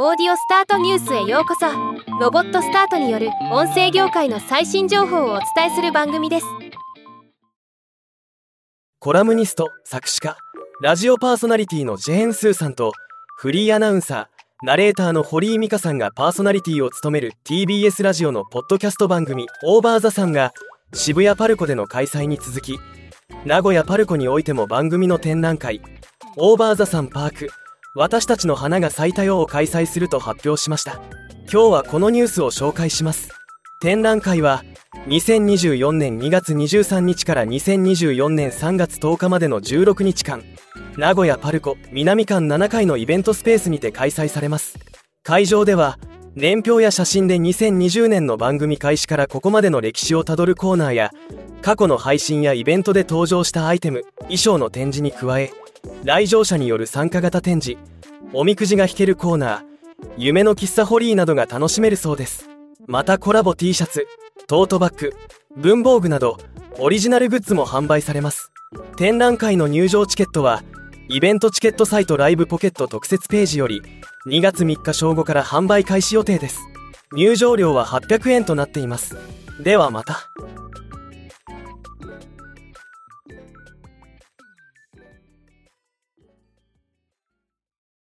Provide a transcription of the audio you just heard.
オーディオスタートニュースへようこそ。ロボットスタートによる音声業界の最新情報をお伝えする番組です。コラムニスト作詞家ラジオパーソナリティのジェーン・スーさんとフリーアナウンサーナレーターの堀井美香さんがパーソナリティを務める TBS ラジオのポッドキャスト番組「オーバー・ザ・さんが渋谷パルコでの開催に続き名古屋パルコにおいても番組の展覧会「オーバー・ザ・サンパーク私たちの花が咲いたよ」を開催すると発表しました。今日はこのニュースを紹介します。展覧会は2024年2月23日から2024年3月10日までの16日間。名古屋パルコ南館7階のイベントスペースにて開催されます。会場では年表や写真で2020年の番組開始からここまでの歴史をたどるコーナーや過去の配信やイベントで登場したアイテム衣装の展示に加え来場者による参加型展示おみくじが引けるコーナー夢の喫茶ホリーなどが楽しめるそうです。またコラボ T シャツトートバッグ文房具などオリジナルグッズも販売されます。展覧会の入場チケットはイベントチケットサイトライブポケット特設ページより2月3日正午から販売開始予定です。入場料は800円となっています。ではまた。